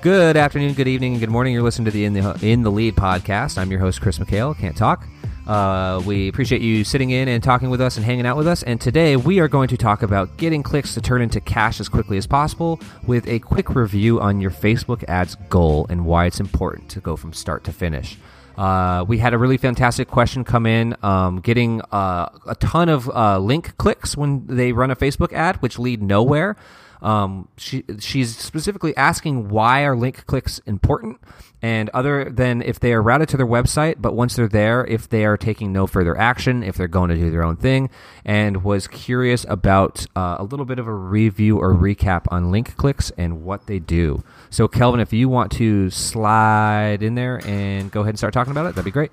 Good afternoon, good evening, and good morning. You're listening to the In the In the Lead podcast. I'm your host, Chris McHale. Can't talk. Uh, we appreciate you sitting in and talking with us and hanging out with us. And today we are going to talk about getting clicks to turn into cash as quickly as possible with a quick review on your Facebook ads goal and why it's important to go from start to finish. Uh, we had a really fantastic question come in, um, getting uh, a ton of uh, link clicks when they run a Facebook ad, which lead nowhere. Um, she she's specifically asking why are link clicks important, and other than if they are routed to their website, but once they're there, if they are taking no further action, if they're going to do their own thing, and was curious about uh, a little bit of a review or recap on link clicks and what they do. So, Kelvin, if you want to slide in there and go ahead and start talking about it, that'd be great.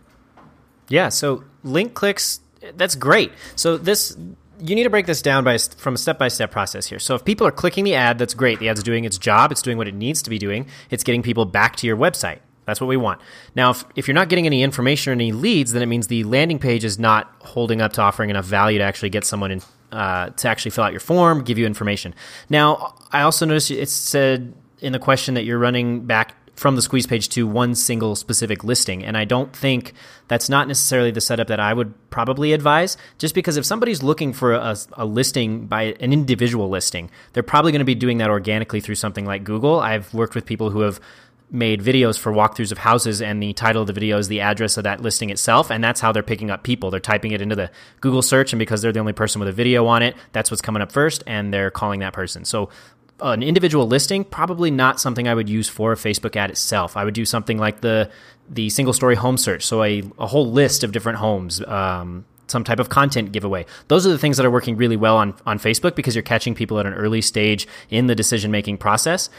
Yeah. So, link clicks. That's great. So this you need to break this down by from a step by step process here. So if people are clicking the ad, that's great. The ad's doing its job. It's doing what it needs to be doing. It's getting people back to your website. That's what we want. Now, if, if you're not getting any information or any leads, then it means the landing page is not holding up to offering enough value to actually get someone in uh, to actually fill out your form, give you information. Now, I also noticed it said in the question that you're running back from the squeeze page to one single specific listing. And I don't think that's not necessarily the setup that I would probably advise, just because if somebody's looking for a, a listing by an individual listing, they're probably going to be doing that organically through something like Google. I've worked with people who have made videos for walkthroughs of houses and the title of the video is the address of that listing itself and that's how they're picking up people they're typing it into the google search and because they're the only person with a video on it that's what's coming up first and they're calling that person so an individual listing, probably not something I would use for a Facebook ad itself. I would do something like the the single story home search, so a, a whole list of different homes, um, some type of content giveaway. Those are the things that are working really well on on Facebook because you're catching people at an early stage in the decision making process.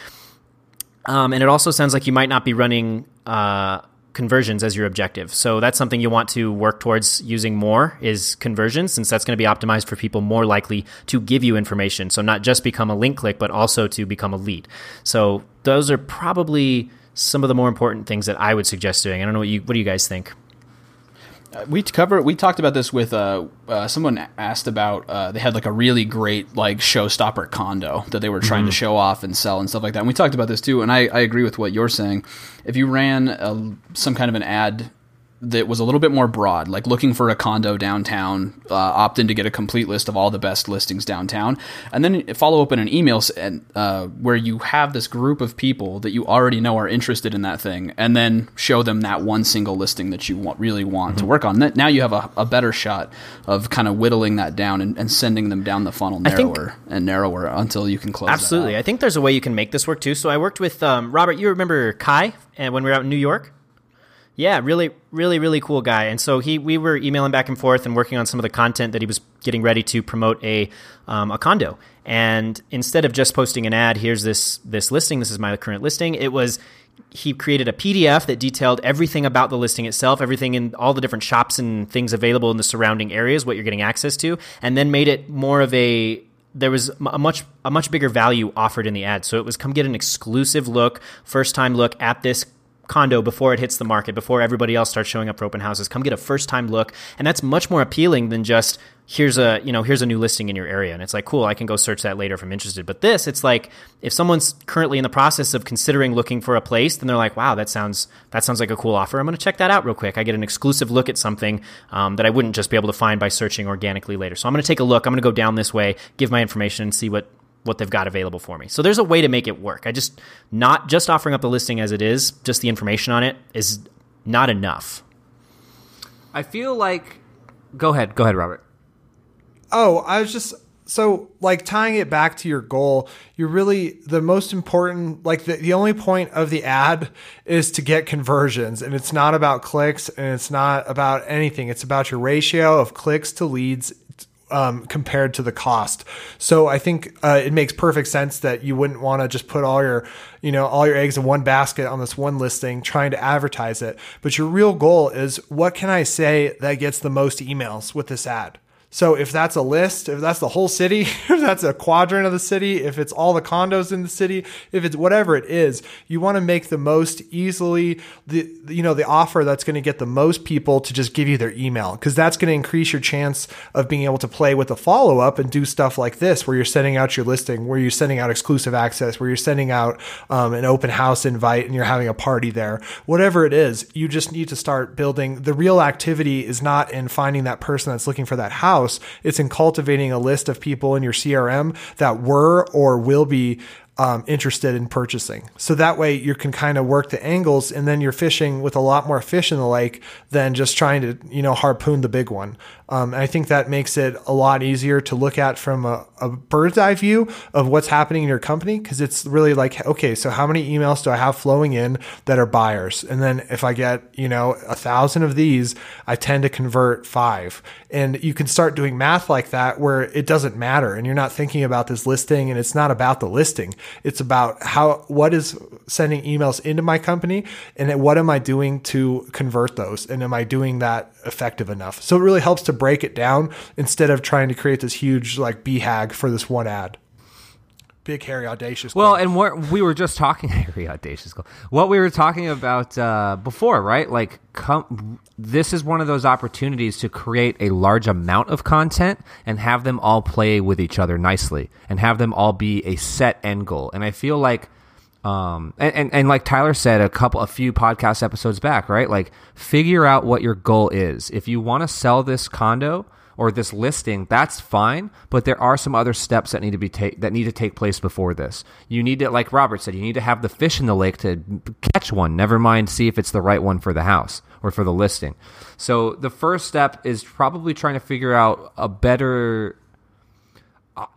Um, and it also sounds like you might not be running. Uh, conversions as your objective. So that's something you want to work towards using more is conversions since that's going to be optimized for people more likely to give you information. So not just become a link click but also to become a lead. So those are probably some of the more important things that I would suggest doing. I don't know what you what do you guys think? We cover we talked about this with uh, uh, someone asked about uh, they had like a really great like showstopper condo that they were trying mm-hmm. to show off and sell and stuff like that and we talked about this too and I, I agree with what you're saying if you ran a, some kind of an ad that was a little bit more broad, like looking for a condo downtown, uh, opt in to get a complete list of all the best listings downtown, and then follow up in an email uh, where you have this group of people that you already know are interested in that thing, and then show them that one single listing that you want, really want mm-hmm. to work on. Now you have a, a, better shot of kind of whittling that down and, and sending them down the funnel narrower think, and narrower until you can close. Absolutely, I think there's a way you can make this work too. So I worked with um, Robert. You remember Kai, and when we were out in New York. Yeah, really, really, really cool guy. And so he, we were emailing back and forth and working on some of the content that he was getting ready to promote a, um, a condo. And instead of just posting an ad, here's this this listing. This is my current listing. It was he created a PDF that detailed everything about the listing itself, everything in all the different shops and things available in the surrounding areas, what you're getting access to, and then made it more of a there was a much a much bigger value offered in the ad. So it was come get an exclusive look, first time look at this condo before it hits the market, before everybody else starts showing up for open houses. Come get a first time look. And that's much more appealing than just here's a, you know, here's a new listing in your area. And it's like, cool, I can go search that later if I'm interested. But this, it's like if someone's currently in the process of considering looking for a place, then they're like, wow, that sounds, that sounds like a cool offer. I'm going to check that out real quick. I get an exclusive look at something um, that I wouldn't just be able to find by searching organically later. So I'm going to take a look. I'm going to go down this way, give my information and see what, what they've got available for me. So there's a way to make it work. I just not just offering up the listing as it is, just the information on it is not enough. I feel like go ahead, go ahead, Robert. Oh, I was just so like tying it back to your goal, you're really the most important like the, the only point of the ad is to get conversions and it's not about clicks and it's not about anything. It's about your ratio of clicks to leads um, compared to the cost. So I think uh, it makes perfect sense that you wouldn't want to just put all your, you know, all your eggs in one basket on this one listing trying to advertise it. But your real goal is what can I say that gets the most emails with this ad? So if that's a list, if that's the whole city, if that's a quadrant of the city, if it's all the condos in the city, if it's whatever it is, you want to make the most easily the you know the offer that's going to get the most people to just give you their email because that's going to increase your chance of being able to play with the follow up and do stuff like this where you're sending out your listing, where you're sending out exclusive access, where you're sending out um, an open house invite and you're having a party there. Whatever it is, you just need to start building. The real activity is not in finding that person that's looking for that house house. It's in cultivating a list of people in your CRM that were or will be um, interested in purchasing. So that way you can kind of work the angles and then you're fishing with a lot more fish in the lake than just trying to, you know, harpoon the big one. Um, I think that makes it a lot easier to look at from a, a bird's eye view of what's happening in your company because it's really like, okay, so how many emails do I have flowing in that are buyers? And then if I get, you know, a thousand of these, I tend to convert five. And you can start doing math like that where it doesn't matter and you're not thinking about this listing and it's not about the listing. It's about how, what is sending emails into my company and what am I doing to convert those? And am I doing that effective enough? So it really helps to break it down instead of trying to create this huge like BHAG for this one ad. Big, hairy, audacious. Goal. Well, and what we were just talking, hairy, audacious. Goal. What we were talking about uh, before, right? Like, come, this is one of those opportunities to create a large amount of content and have them all play with each other nicely, and have them all be a set end goal. And I feel like um, and, and, and like Tyler said a couple, a few podcast episodes back, right? Like figure out what your goal is. If you want to sell this condo or this listing, that's fine. But there are some other steps that need to be take that need to take place before this. You need to, like Robert said, you need to have the fish in the lake to catch one. Never mind, see if it's the right one for the house or for the listing. So the first step is probably trying to figure out a better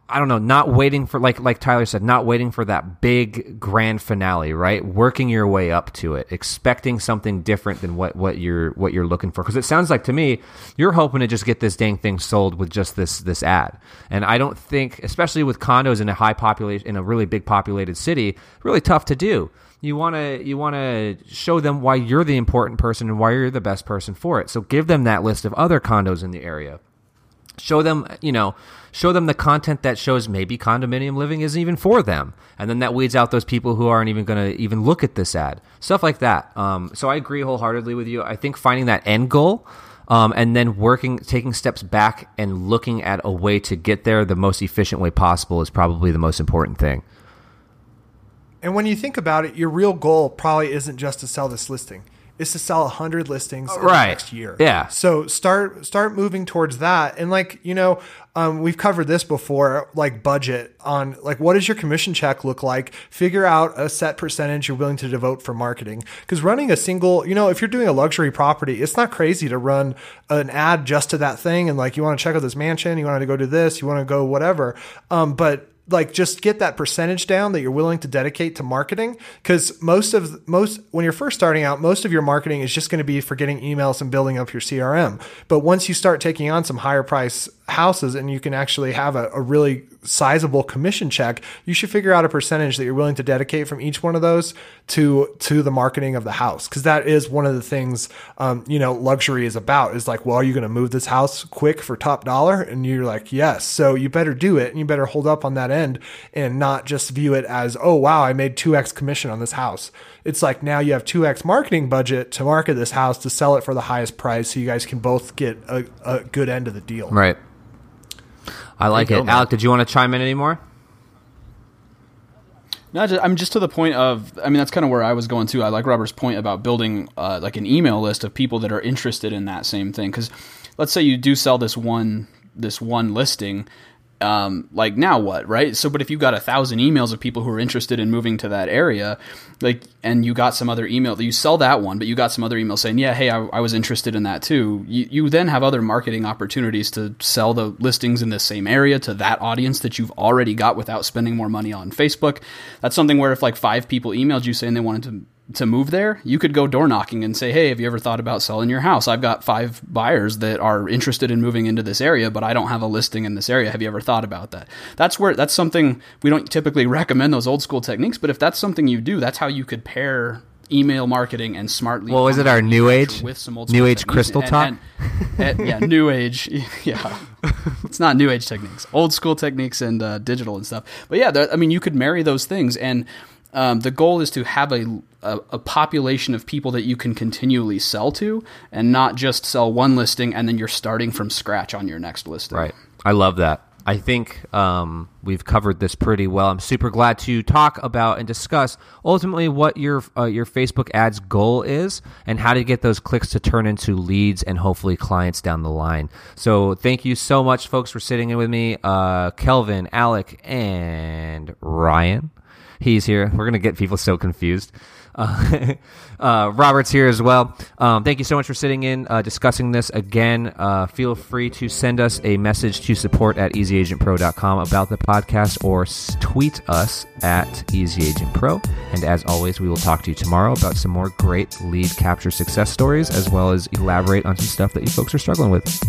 I don't know, not waiting for like like Tyler said, not waiting for that big grand finale, right? Working your way up to it, expecting something different than what what you're what you're looking for. Because it sounds like to me, you're hoping to just get this dang thing sold with just this this ad. And I don't think, especially with condos in a high population in a really big populated city, really tough to do. You want to you want to show them why you're the important person and why you're the best person for it. So give them that list of other condos in the area show them you know show them the content that shows maybe condominium living isn't even for them. And then that weeds out those people who aren't even going to even look at this ad. Stuff like that. Um, so i agree wholeheartedly with you. I think finding that end goal um, and then working taking steps back and looking at a way to get there the most efficient way possible is probably the most important thing. And when you think about it your real goal probably isn't just to sell this listing is to sell 100 listings right. next year. Yeah. So start start moving towards that. And like, you know, um, we've covered this before, like budget on like what does your commission check look like? Figure out a set percentage you're willing to devote for marketing. Because running a single, you know, if you're doing a luxury property, it's not crazy to run an ad just to that thing. And like you want to check out this mansion, you want to go do this, you want to go whatever. Um, but like just get that percentage down that you're willing to dedicate to marketing because most of most when you're first starting out most of your marketing is just going to be for getting emails and building up your crm but once you start taking on some higher price houses and you can actually have a, a really sizable commission check, you should figure out a percentage that you're willing to dedicate from each one of those to to the marketing of the house. Because that is one of the things um, you know luxury is about is like well are you going to move this house quick for top dollar? And you're like yes. So you better do it and you better hold up on that end and not just view it as oh wow I made 2x commission on this house. It's like now you have 2x marketing budget to market this house to sell it for the highest price so you guys can both get a, a good end of the deal. Right I like it. Go, Alec, did you want to chime in anymore? No, I'm just to the point of. I mean, that's kind of where I was going to. I like Robert's point about building uh, like an email list of people that are interested in that same thing. Because let's say you do sell this one this one listing, um, like now what, right? So, but if you got a thousand emails of people who are interested in moving to that area, like, and you got some other email, that you sell that one, but you got some other emails saying, yeah, hey, I, I was interested in that too. You, you then have other marketing opportunities to sell the listings in the same area to that audience that you've already got without spending more money on Facebook. That's something where if like five people emailed you saying they wanted to to move there, you could go door knocking and say, "Hey, have you ever thought about selling your house? I've got five buyers that are interested in moving into this area, but I don't have a listing in this area. Have you ever thought about that?" That's where that's something we don't typically recommend those old school techniques, but if that's something you do, that's how you could pair email marketing and smartly. Well, is it our new age, with some old new age techniques. crystal And- talk? and- and- yeah, new age. Yeah, it's not new age techniques, old school techniques and uh, digital and stuff. But yeah, there- I mean, you could marry those things, and um, the goal is to have a, a a population of people that you can continually sell to, and not just sell one listing and then you're starting from scratch on your next listing. Right. I love that. I think um, we've covered this pretty well. I'm super glad to talk about and discuss ultimately what your uh, your Facebook ads goal is and how to get those clicks to turn into leads and hopefully clients down the line. So thank you so much, folks, for sitting in with me. Uh, Kelvin, Alec, and Ryan. He's here. We're gonna get people so confused. Uh, uh, Robert's here as well. Um, thank you so much for sitting in, uh, discussing this again. Uh, feel free to send us a message to support at easyagentpro.com about the podcast or tweet us at easyagentpro. And as always, we will talk to you tomorrow about some more great lead capture success stories, as well as elaborate on some stuff that you folks are struggling with.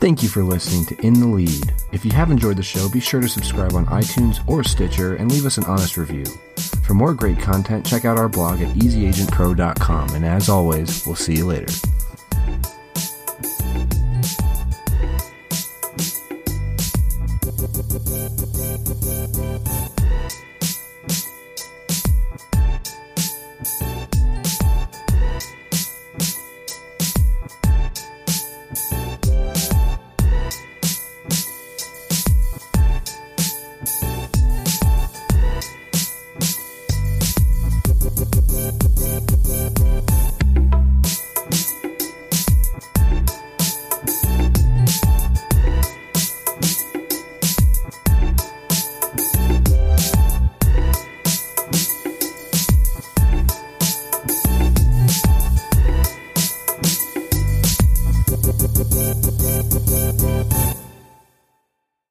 Thank you for listening to In the Lead. If you have enjoyed the show, be sure to subscribe on iTunes or Stitcher and leave us an honest review. For more great content, check out our blog at easyagentpro.com. And as always, we'll see you later.